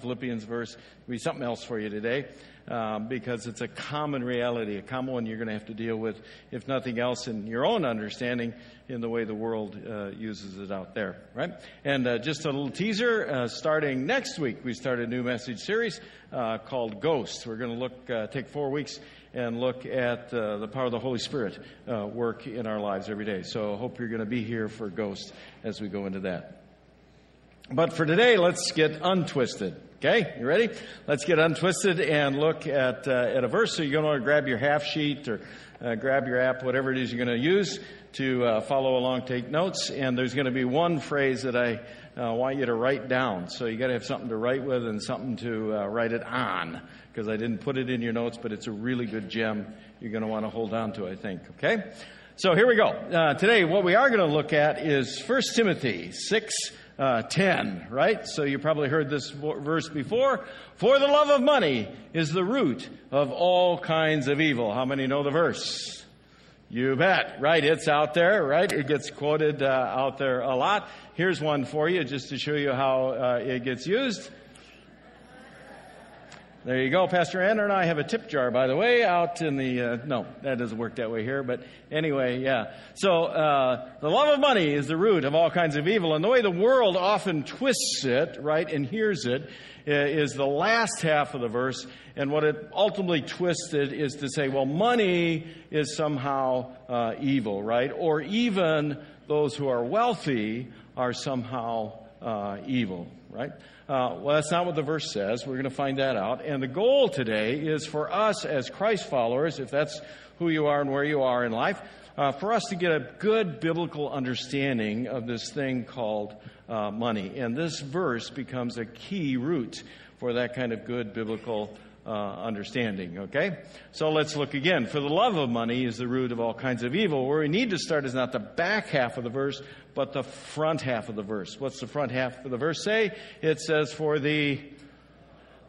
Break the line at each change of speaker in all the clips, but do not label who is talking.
Philippians verse. It'll be something else for you today um, because it's a common reality, a common one you're going to have to deal with, if nothing else, in your own understanding in the way the world uh, uses it out there, right? And uh, just a little teaser uh, starting next week, we start a new message series uh, called Ghosts. We're going to look, uh, take four weeks and look at uh, the power of the Holy Spirit work in our lives every day. So I hope you're going to be here for Ghost as we go into that. But for today, let's get untwisted. Okay, you ready? Let's get untwisted and look at, uh, at a verse. So you're going to want to grab your half sheet or uh, grab your app, whatever it is you're going to use to uh, follow along, take notes. And there's going to be one phrase that I uh, want you to write down. So you got to have something to write with and something to uh, write it on because I didn't put it in your notes, but it's a really good gem you're going to want to hold on to, I think. Okay? So here we go. Uh, today, what we are going to look at is 1 Timothy 6 uh, 10, right? So you probably heard this verse before. For the love of money is the root of all kinds of evil. How many know the verse? You bet, right? It's out there, right? It gets quoted uh, out there a lot. Here's one for you just to show you how uh, it gets used. There you go. Pastor Anna and I have a tip jar, by the way, out in the, uh, no, that doesn't work that way here, but anyway, yeah. So, uh, the love of money is the root of all kinds of evil, and the way the world often twists it, right, and hears it, is the last half of the verse, and what it ultimately twisted is to say, well, money is somehow uh, evil, right? Or even those who are wealthy are somehow uh, evil, right? Uh, well, that's not what the verse says. We're going to find that out. And the goal today is for us as Christ followers, if that's who you are and where you are in life, uh, for us to get a good biblical understanding of this thing called uh, money. And this verse becomes a key root for that kind of good biblical uh, understanding. Okay? So let's look again. For the love of money is the root of all kinds of evil. Where we need to start is not the back half of the verse, but the front half of the verse. What's the front half of the verse say? It says, For the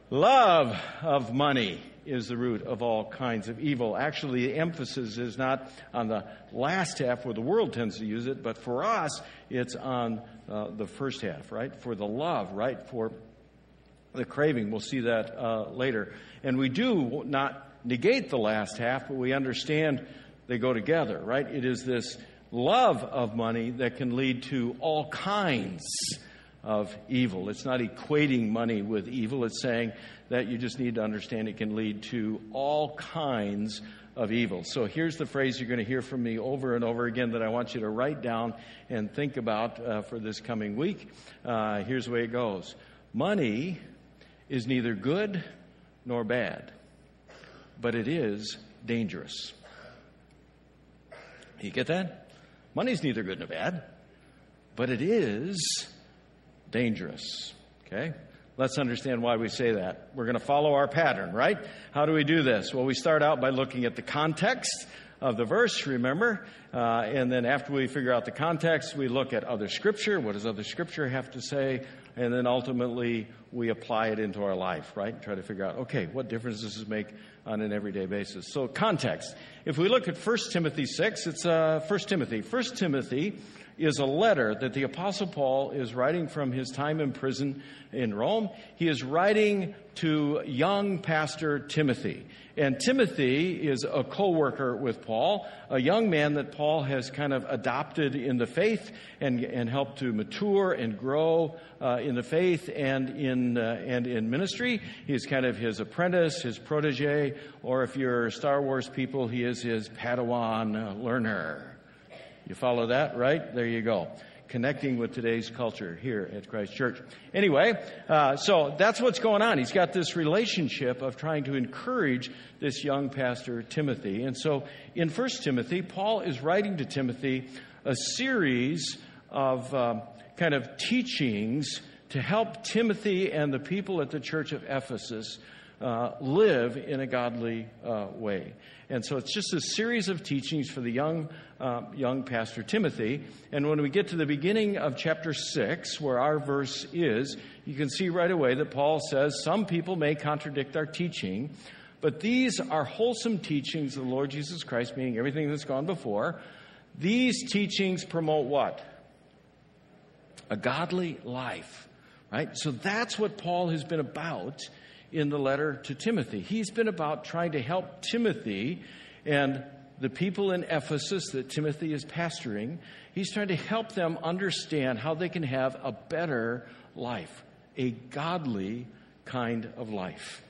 love of money is the root of all kinds of evil. Actually, the emphasis is not on the last half where the world tends to use it, but for us, it's on uh, the first half, right? For the love, right? For the craving. We'll see that uh, later. And we do not negate the last half, but we understand they go together, right? It is this love of money that can lead to all kinds of evil. It's not equating money with evil, it's saying that you just need to understand it can lead to all kinds of evil. So here's the phrase you're going to hear from me over and over again that I want you to write down and think about uh, for this coming week. Uh, here's the way it goes Money is neither good nor bad, but it is dangerous. You get that? Money's neither good nor bad, but it is dangerous. Okay? Let's understand why we say that. We're going to follow our pattern, right? How do we do this? Well, we start out by looking at the context of the verse, remember? Uh, and then after we figure out the context, we look at other scripture. What does other scripture have to say? And then ultimately, we apply it into our life, right? Try to figure out, okay, what difference does this make on an everyday basis? So, context. If we look at 1 Timothy 6, it's uh, 1 Timothy. 1 Timothy is a letter that the Apostle Paul is writing from his time in prison in Rome. He is writing to young pastor Timothy. And Timothy is a co worker with Paul, a young man that Paul has kind of adopted in the faith and, and helped to mature and grow uh, in the faith and in, uh, and in ministry. He's kind of his apprentice, his protege, or if you're Star Wars people, he is his Padawan learner. You follow that, right? There you go. Connecting with today's culture here at Christ Church. Anyway, uh, so that's what's going on. He's got this relationship of trying to encourage this young pastor, Timothy. And so in 1 Timothy, Paul is writing to Timothy a series of um, kind of teachings to help Timothy and the people at the church of Ephesus uh, live in a godly uh, way. And so it's just a series of teachings for the young, uh, young pastor Timothy. And when we get to the beginning of chapter 6, where our verse is, you can see right away that Paul says some people may contradict our teaching, but these are wholesome teachings of the Lord Jesus Christ, meaning everything that's gone before. These teachings promote what? A godly life Right? So that's what Paul has been about in the letter to Timothy. He's been about trying to help Timothy and the people in Ephesus that Timothy is pastoring. He's trying to help them understand how they can have a better life, a godly kind of life.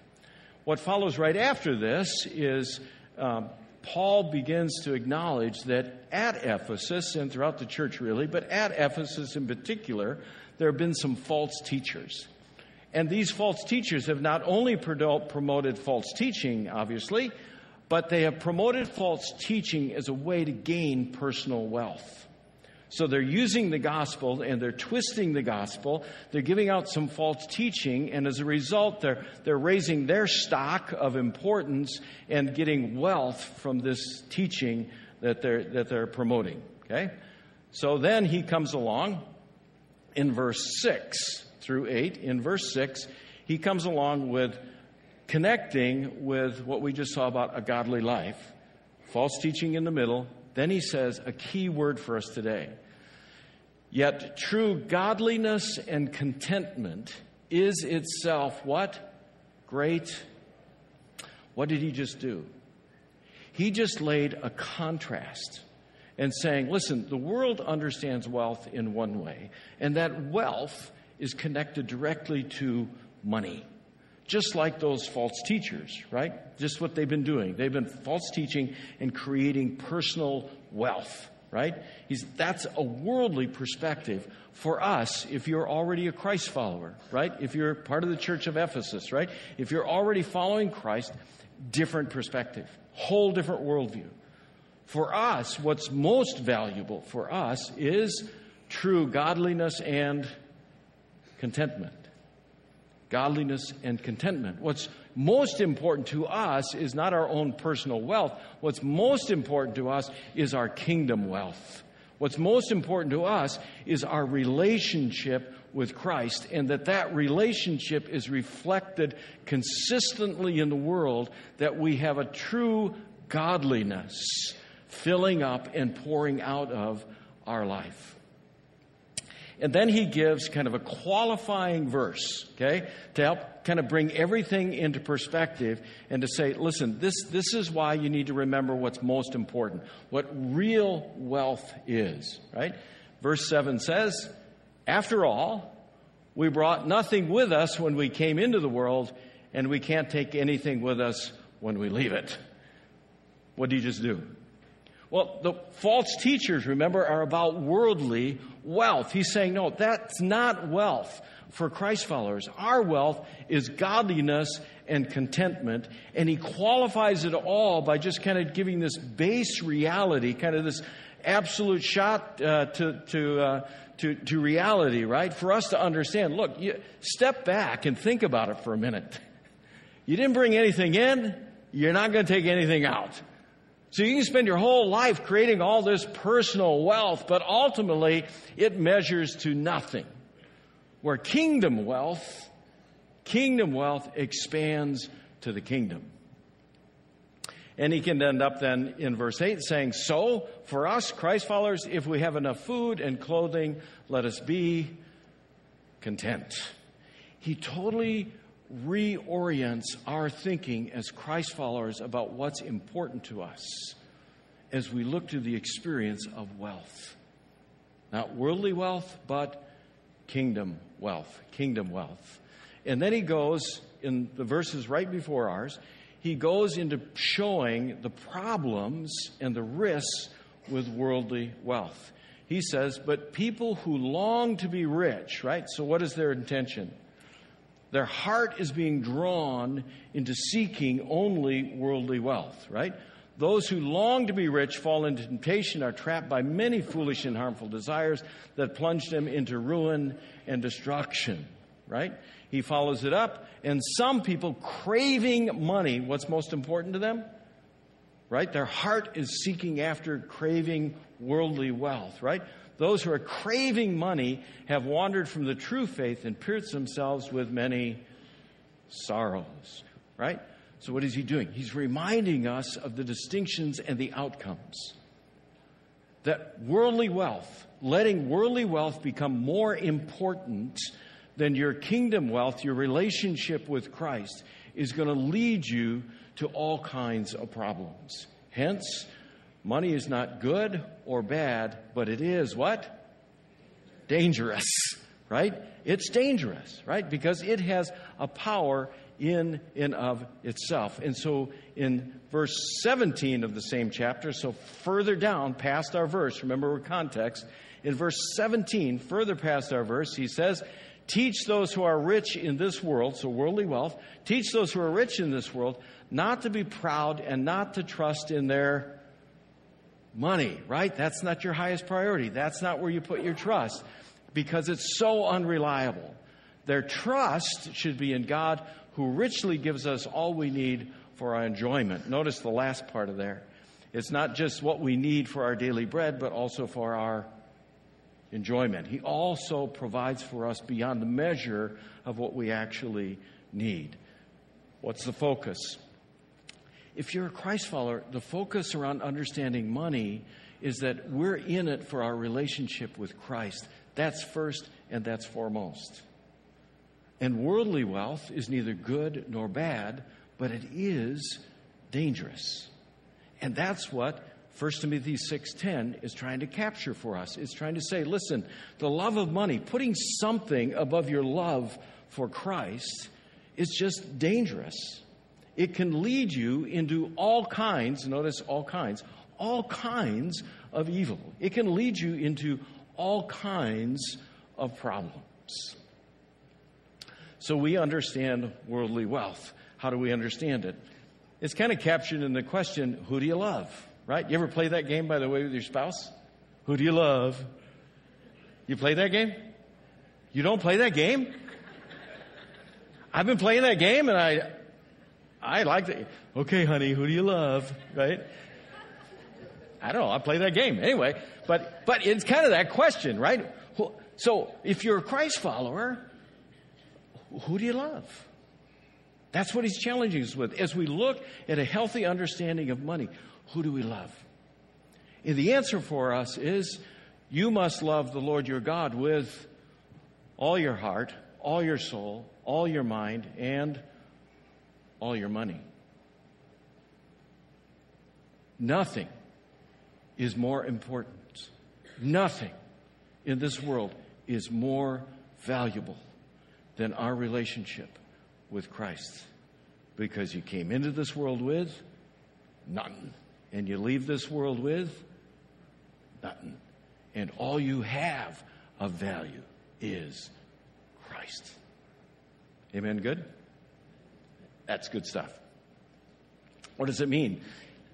What follows right after this is um, Paul begins to acknowledge that at Ephesus and throughout the church, really, but at Ephesus in particular, there have been some false teachers. And these false teachers have not only promoted false teaching, obviously, but they have promoted false teaching as a way to gain personal wealth. So they're using the gospel and they're twisting the gospel. They're giving out some false teaching, and as a result, they're, they're raising their stock of importance and getting wealth from this teaching that they're, that they're promoting. Okay? So then he comes along in verse 6 through 8. In verse 6, he comes along with connecting with what we just saw about a godly life, false teaching in the middle. Then he says a key word for us today. Yet true godliness and contentment is itself what? Great. What did he just do? He just laid a contrast and saying, listen, the world understands wealth in one way, and that wealth is connected directly to money. Just like those false teachers, right? Just what they've been doing. They've been false teaching and creating personal wealth right? He's, that's a worldly perspective for us if you're already a Christ follower, right? If you're part of the church of Ephesus, right? If you're already following Christ, different perspective, whole different worldview. For us, what's most valuable for us is true godliness and contentment. Godliness and contentment. What's most important to us is not our own personal wealth. What's most important to us is our kingdom wealth. What's most important to us is our relationship with Christ and that that relationship is reflected consistently in the world that we have a true godliness filling up and pouring out of our life. And then he gives kind of a qualifying verse, okay, to help kind of bring everything into perspective and to say, listen, this, this is why you need to remember what's most important, what real wealth is, right? Verse 7 says, After all, we brought nothing with us when we came into the world, and we can't take anything with us when we leave it. What do you just do? Well, the false teachers, remember, are about worldly wealth. He's saying, no, that's not wealth for Christ followers. Our wealth is godliness and contentment. And he qualifies it all by just kind of giving this base reality, kind of this absolute shot uh, to, to, uh, to, to reality, right? For us to understand, look, you step back and think about it for a minute. You didn't bring anything in, you're not going to take anything out. So you can spend your whole life creating all this personal wealth, but ultimately it measures to nothing. Where kingdom wealth, kingdom wealth expands to the kingdom. And he can end up then in verse 8 saying, So, for us, Christ followers, if we have enough food and clothing, let us be content. He totally reorients our thinking as Christ followers about what's important to us as we look to the experience of wealth. Not worldly wealth, but kingdom wealth. Kingdom wealth. And then he goes in the verses right before ours, he goes into showing the problems and the risks with worldly wealth. He says, But people who long to be rich, right? So, what is their intention? Their heart is being drawn into seeking only worldly wealth, right? Those who long to be rich fall into temptation, are trapped by many foolish and harmful desires that plunge them into ruin and destruction, right? He follows it up. And some people craving money, what's most important to them? Right? Their heart is seeking after craving worldly wealth, right? Those who are craving money have wandered from the true faith and pierced themselves with many sorrows. Right? So, what is he doing? He's reminding us of the distinctions and the outcomes. That worldly wealth, letting worldly wealth become more important than your kingdom wealth, your relationship with Christ, is going to lead you to all kinds of problems. Hence, money is not good or bad, but it is what? Dangerous, right? It's dangerous, right? Because it has a power in and of itself. And so in verse 17 of the same chapter, so further down past our verse, remember our context, in verse 17, further past our verse, he says, Teach those who are rich in this world, so worldly wealth, teach those who are rich in this world not to be proud and not to trust in their money, right? That's not your highest priority. That's not where you put your trust because it's so unreliable. Their trust should be in God who richly gives us all we need for our enjoyment. Notice the last part of there. It's not just what we need for our daily bread, but also for our enjoyment. He also provides for us beyond the measure of what we actually need. What's the focus? If you're a Christ follower, the focus around understanding money is that we're in it for our relationship with Christ. That's first and that's foremost. And worldly wealth is neither good nor bad, but it is dangerous. And that's what 1 Timothy 6:10 is trying to capture for us. It's trying to say, listen, the love of money, putting something above your love for Christ is just dangerous. It can lead you into all kinds, notice all kinds, all kinds of evil. It can lead you into all kinds of problems. So we understand worldly wealth. How do we understand it? It's kind of captured in the question, who do you love? Right? You ever play that game, by the way, with your spouse? Who do you love? You play that game? You don't play that game? I've been playing that game and I, I like it. Okay, honey, who do you love? Right? I don't know. I play that game anyway. But, but it's kind of that question, right? So if you're a Christ follower, who do you love? That's what he's challenging us with. As we look at a healthy understanding of money, who do we love? And the answer for us is you must love the Lord your God with all your heart, all your soul, all your mind, and all your money. Nothing is more important. Nothing in this world is more valuable than our relationship with Christ. Because you came into this world with nothing, and you leave this world with nothing. And all you have of value is Christ. Amen. Good? That's good stuff. What does it mean?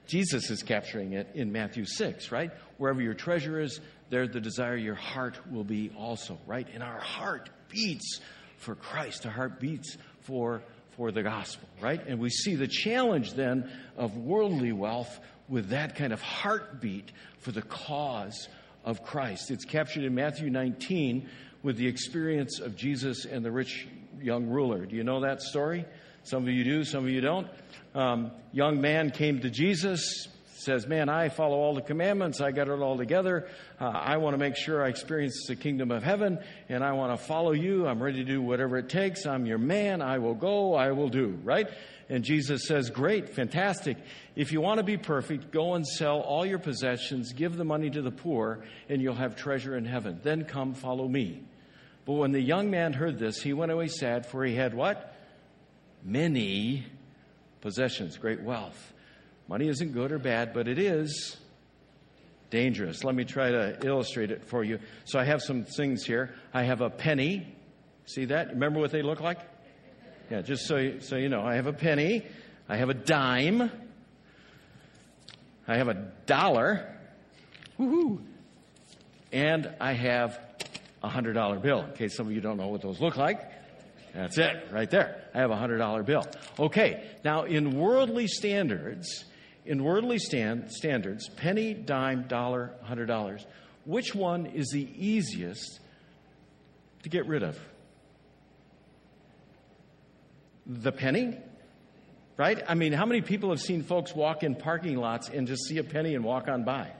Jesus is capturing it in Matthew 6, right? Wherever your treasure is, there the desire your heart will be also, right? And our heart beats for Christ. Our heart beats for, for the gospel, right? And we see the challenge then of worldly wealth with that kind of heartbeat for the cause of Christ. It's captured in Matthew 19 with the experience of Jesus and the rich young ruler. Do you know that story? Some of you do, some of you don't. Um, young man came to Jesus, says, Man, I follow all the commandments. I got it all together. Uh, I want to make sure I experience the kingdom of heaven, and I want to follow you. I'm ready to do whatever it takes. I'm your man. I will go. I will do, right? And Jesus says, Great, fantastic. If you want to be perfect, go and sell all your possessions, give the money to the poor, and you'll have treasure in heaven. Then come follow me. But when the young man heard this, he went away sad, for he had what? Many possessions, great wealth. Money isn't good or bad, but it is dangerous. Let me try to illustrate it for you. So I have some things here. I have a penny. See that? Remember what they look like? Yeah, just so you, so you know. I have a penny. I have a dime. I have a dollar. Woohoo! And I have a hundred dollar bill. In case some of you don't know what those look like. That's it, right there. I have a $100 bill. Okay, now in worldly standards, in worldly stand, standards, penny, dime, dollar, $100, which one is the easiest to get rid of? The penny? Right? I mean, how many people have seen folks walk in parking lots and just see a penny and walk on by?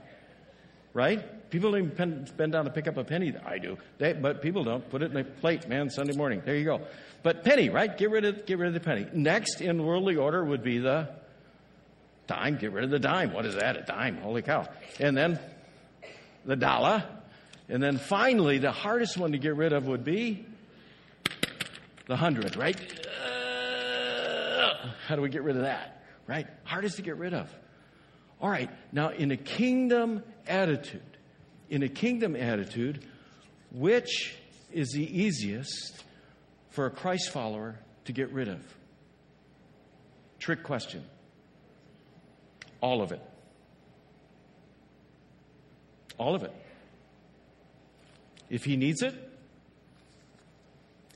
Right? People don't even bend down to pick up a penny. I do. They, but people don't. Put it in a plate, man, Sunday morning. There you go. But penny, right? Get rid of, get rid of the penny. Next in worldly order would be the dime. Get rid of the dime. What is that? A dime. Holy cow. And then the dollar. And then finally, the hardest one to get rid of would be the hundred, right? Uh, how do we get rid of that? Right? Hardest to get rid of. All right. Now, in a kingdom attitude, in a kingdom attitude, which is the easiest for a Christ follower to get rid of? Trick question. All of it. All of it. If he needs it,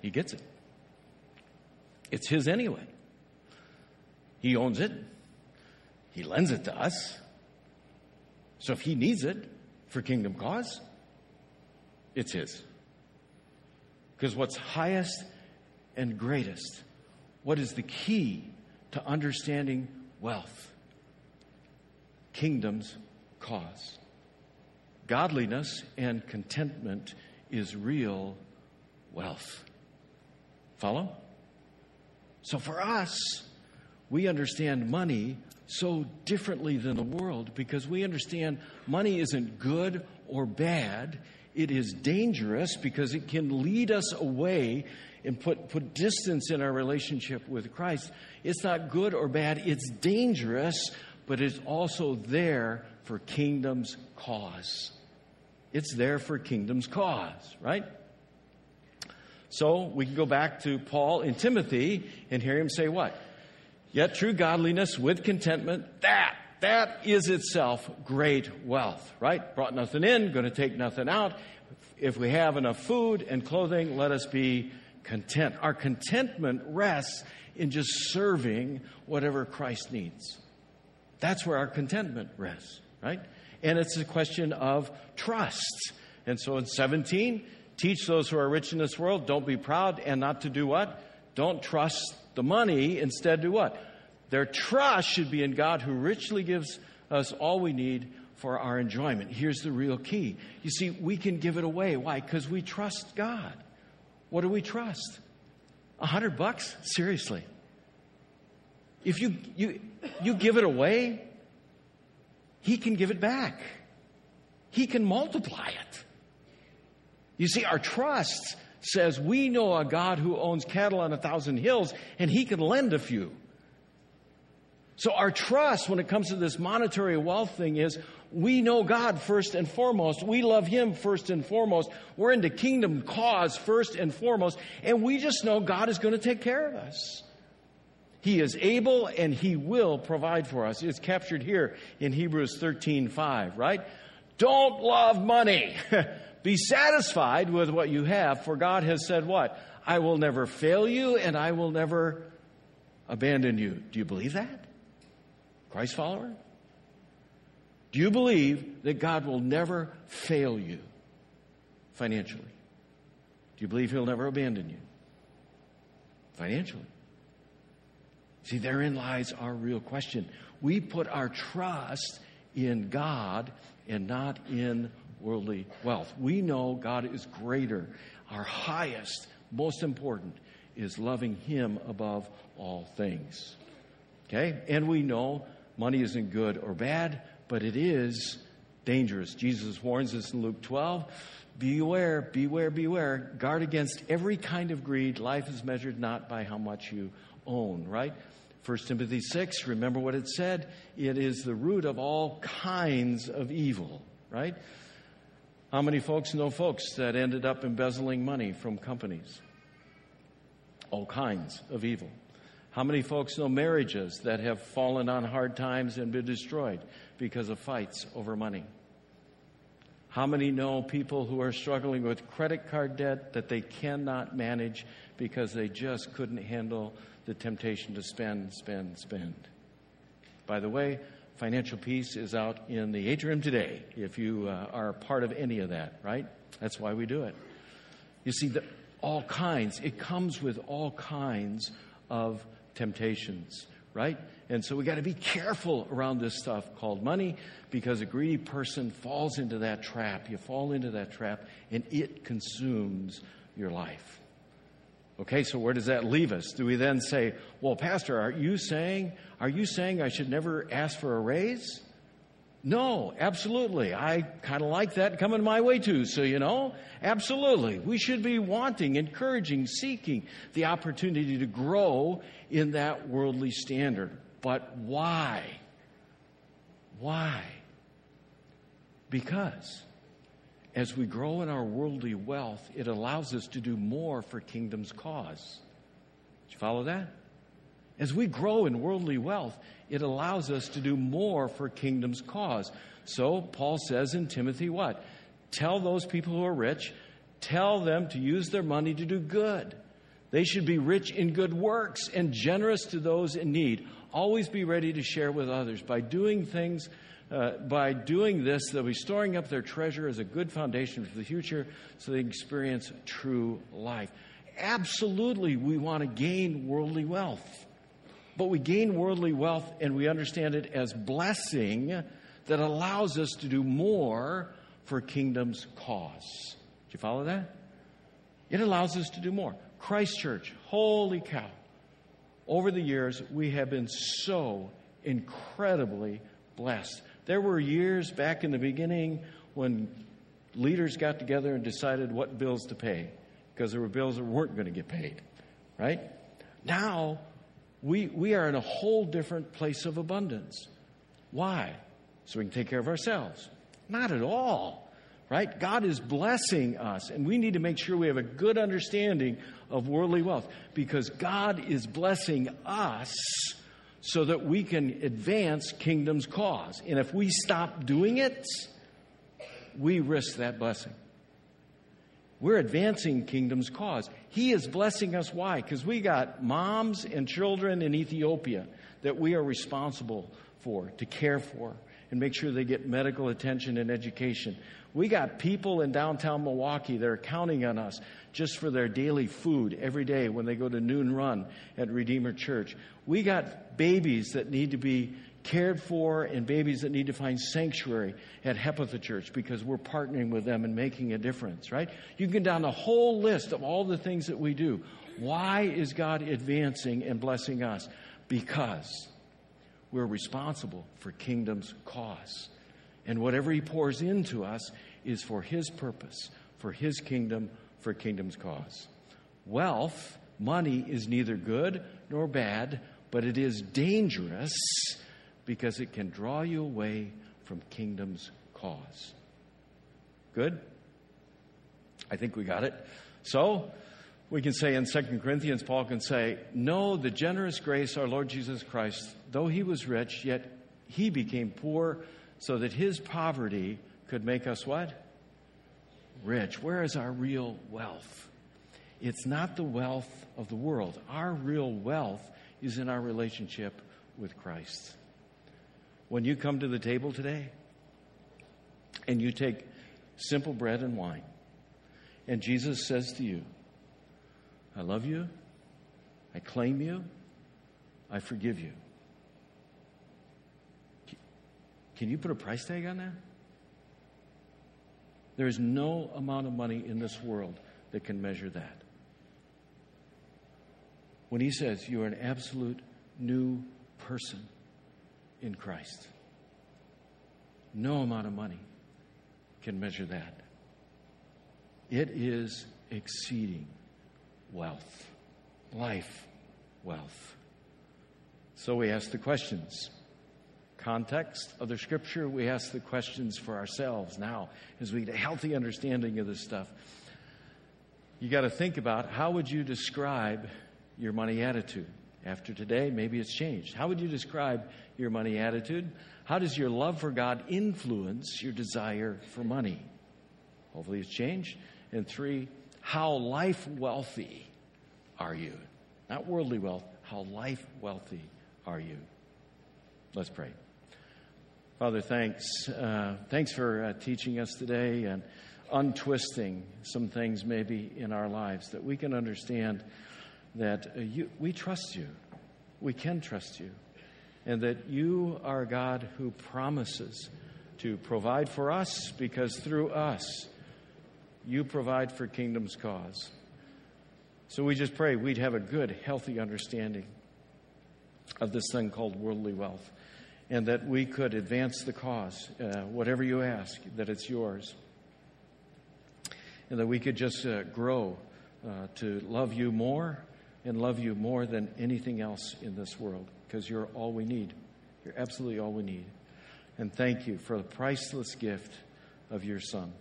he gets it. It's his anyway. He owns it. He lends it to us. So if he needs it for kingdom cause, it's his. Because what's highest and greatest, what is the key to understanding wealth? Kingdom's cause. Godliness and contentment is real wealth. Follow? So for us, we understand money so differently than the world because we understand money isn't good or bad. It is dangerous because it can lead us away and put, put distance in our relationship with Christ. It's not good or bad, it's dangerous, but it's also there for kingdom's cause. It's there for kingdom's cause, right? So we can go back to Paul in Timothy and hear him say what? Yet true godliness with contentment, that, that is itself great wealth, right? Brought nothing in, going to take nothing out. If we have enough food and clothing, let us be content. Our contentment rests in just serving whatever Christ needs. That's where our contentment rests, right? And it's a question of trust. And so in 17, teach those who are rich in this world, don't be proud and not to do what? Don't trust the money. Instead, do what? Their trust should be in God who richly gives us all we need for our enjoyment. Here's the real key. You see, we can give it away. Why? Because we trust God. What do we trust? A hundred bucks? Seriously. If you, you, you give it away, He can give it back. He can multiply it. You see, our trust says we know a God who owns cattle on a thousand hills and He can lend a few. So our trust when it comes to this monetary wealth thing is we know God first and foremost. We love Him first and foremost. We're into kingdom cause first and foremost. And we just know God is going to take care of us. He is able and He will provide for us. It's captured here in Hebrews 13 5, right? Don't love money. Be satisfied with what you have, for God has said what? I will never fail you and I will never abandon you. Do you believe that? Christ follower? Do you believe that God will never fail you financially? Do you believe He'll never abandon you financially? See, therein lies our real question. We put our trust in God and not in worldly wealth. We know God is greater. Our highest, most important, is loving Him above all things. Okay? And we know money isn't good or bad, but it is dangerous. Jesus warns us in Luke 12 Beware, beware, beware. Guard against every kind of greed. Life is measured not by how much you own, right? 1 Timothy 6, remember what it said? It is the root of all kinds of evil, right? How many folks know folks that ended up embezzling money from companies? All kinds of evil. How many folks know marriages that have fallen on hard times and been destroyed because of fights over money? How many know people who are struggling with credit card debt that they cannot manage because they just couldn't handle the temptation to spend, spend, spend? By the way, financial peace is out in the atrium today if you uh, are part of any of that, right? That's why we do it. You see, the, all kinds, it comes with all kinds of temptations. right? And so we got to be careful around this stuff called money because a greedy person falls into that trap. You fall into that trap and it consumes your life. Okay, so where does that leave us? Do we then say, "Well, pastor, are you saying are you saying I should never ask for a raise?" No, absolutely. I kind of like that coming my way too. So, you know, absolutely. We should be wanting, encouraging, seeking the opportunity to grow in that worldly standard. But why? Why? Because as we grow in our worldly wealth, it allows us to do more for kingdom's cause. Did you follow that? As we grow in worldly wealth, it allows us to do more for kingdom's cause. So Paul says in Timothy what? Tell those people who are rich, tell them to use their money to do good. They should be rich in good works and generous to those in need. Always be ready to share with others. By doing things, uh, by doing this, they'll be storing up their treasure as a good foundation for the future so they experience true life. Absolutely, we want to gain worldly wealth. But we gain worldly wealth and we understand it as blessing that allows us to do more for kingdom's cause. Do you follow that? It allows us to do more. Christ Church, holy cow. Over the years, we have been so incredibly blessed. There were years back in the beginning when leaders got together and decided what bills to pay because there were bills that weren't going to get paid, right? Now, we, we are in a whole different place of abundance. Why? So we can take care of ourselves. Not at all, right? God is blessing us, and we need to make sure we have a good understanding of worldly wealth because God is blessing us so that we can advance kingdom's cause. And if we stop doing it, we risk that blessing. We're advancing kingdom's cause. He is blessing us. Why? Because we got moms and children in Ethiopia that we are responsible for, to care for, and make sure they get medical attention and education. We got people in downtown Milwaukee that are counting on us just for their daily food every day when they go to noon run at Redeemer Church. We got babies that need to be cared for and babies that need to find sanctuary at Hephatha Church because we're partnering with them and making a difference, right? You can get down the whole list of all the things that we do. Why is God advancing and blessing us? Because we're responsible for kingdom's cause. And whatever He pours into us is for His purpose, for His kingdom, for kingdom's cause. Wealth, money, is neither good nor bad, but it is dangerous because it can draw you away from kingdom's cause. Good? I think we got it. So, we can say in 2 Corinthians, Paul can say, No, the generous grace our Lord Jesus Christ, though he was rich, yet he became poor so that his poverty could make us what? Rich. Where is our real wealth? It's not the wealth of the world. Our real wealth is in our relationship with Christ when you come to the table today and you take simple bread and wine, and Jesus says to you, I love you, I claim you, I forgive you. Can you put a price tag on that? There is no amount of money in this world that can measure that. When he says you are an absolute new person, in Christ. No amount of money can measure that. It is exceeding wealth, life wealth. So we ask the questions. Context of the scripture, we ask the questions for ourselves now as we get a healthy understanding of this stuff. You got to think about how would you describe your money attitude? After today, maybe it's changed. How would you describe your money attitude? How does your love for God influence your desire for money? Hopefully, it's changed. And three, how life wealthy are you? Not worldly wealth, how life wealthy are you? Let's pray. Father, thanks. Uh, thanks for uh, teaching us today and untwisting some things maybe in our lives that we can understand that uh, you, we trust you. we can trust you, and that you are God who promises to provide for us because through us, you provide for kingdom's cause. So we just pray we'd have a good, healthy understanding of this thing called worldly wealth, and that we could advance the cause, uh, whatever you ask, that it's yours, and that we could just uh, grow uh, to love you more and love you more than anything else in this world, because you're all we need. You're absolutely all we need. And thank you for the priceless gift of your Son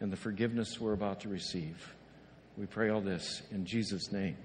and the forgiveness we're about to receive. We pray all this in Jesus' name.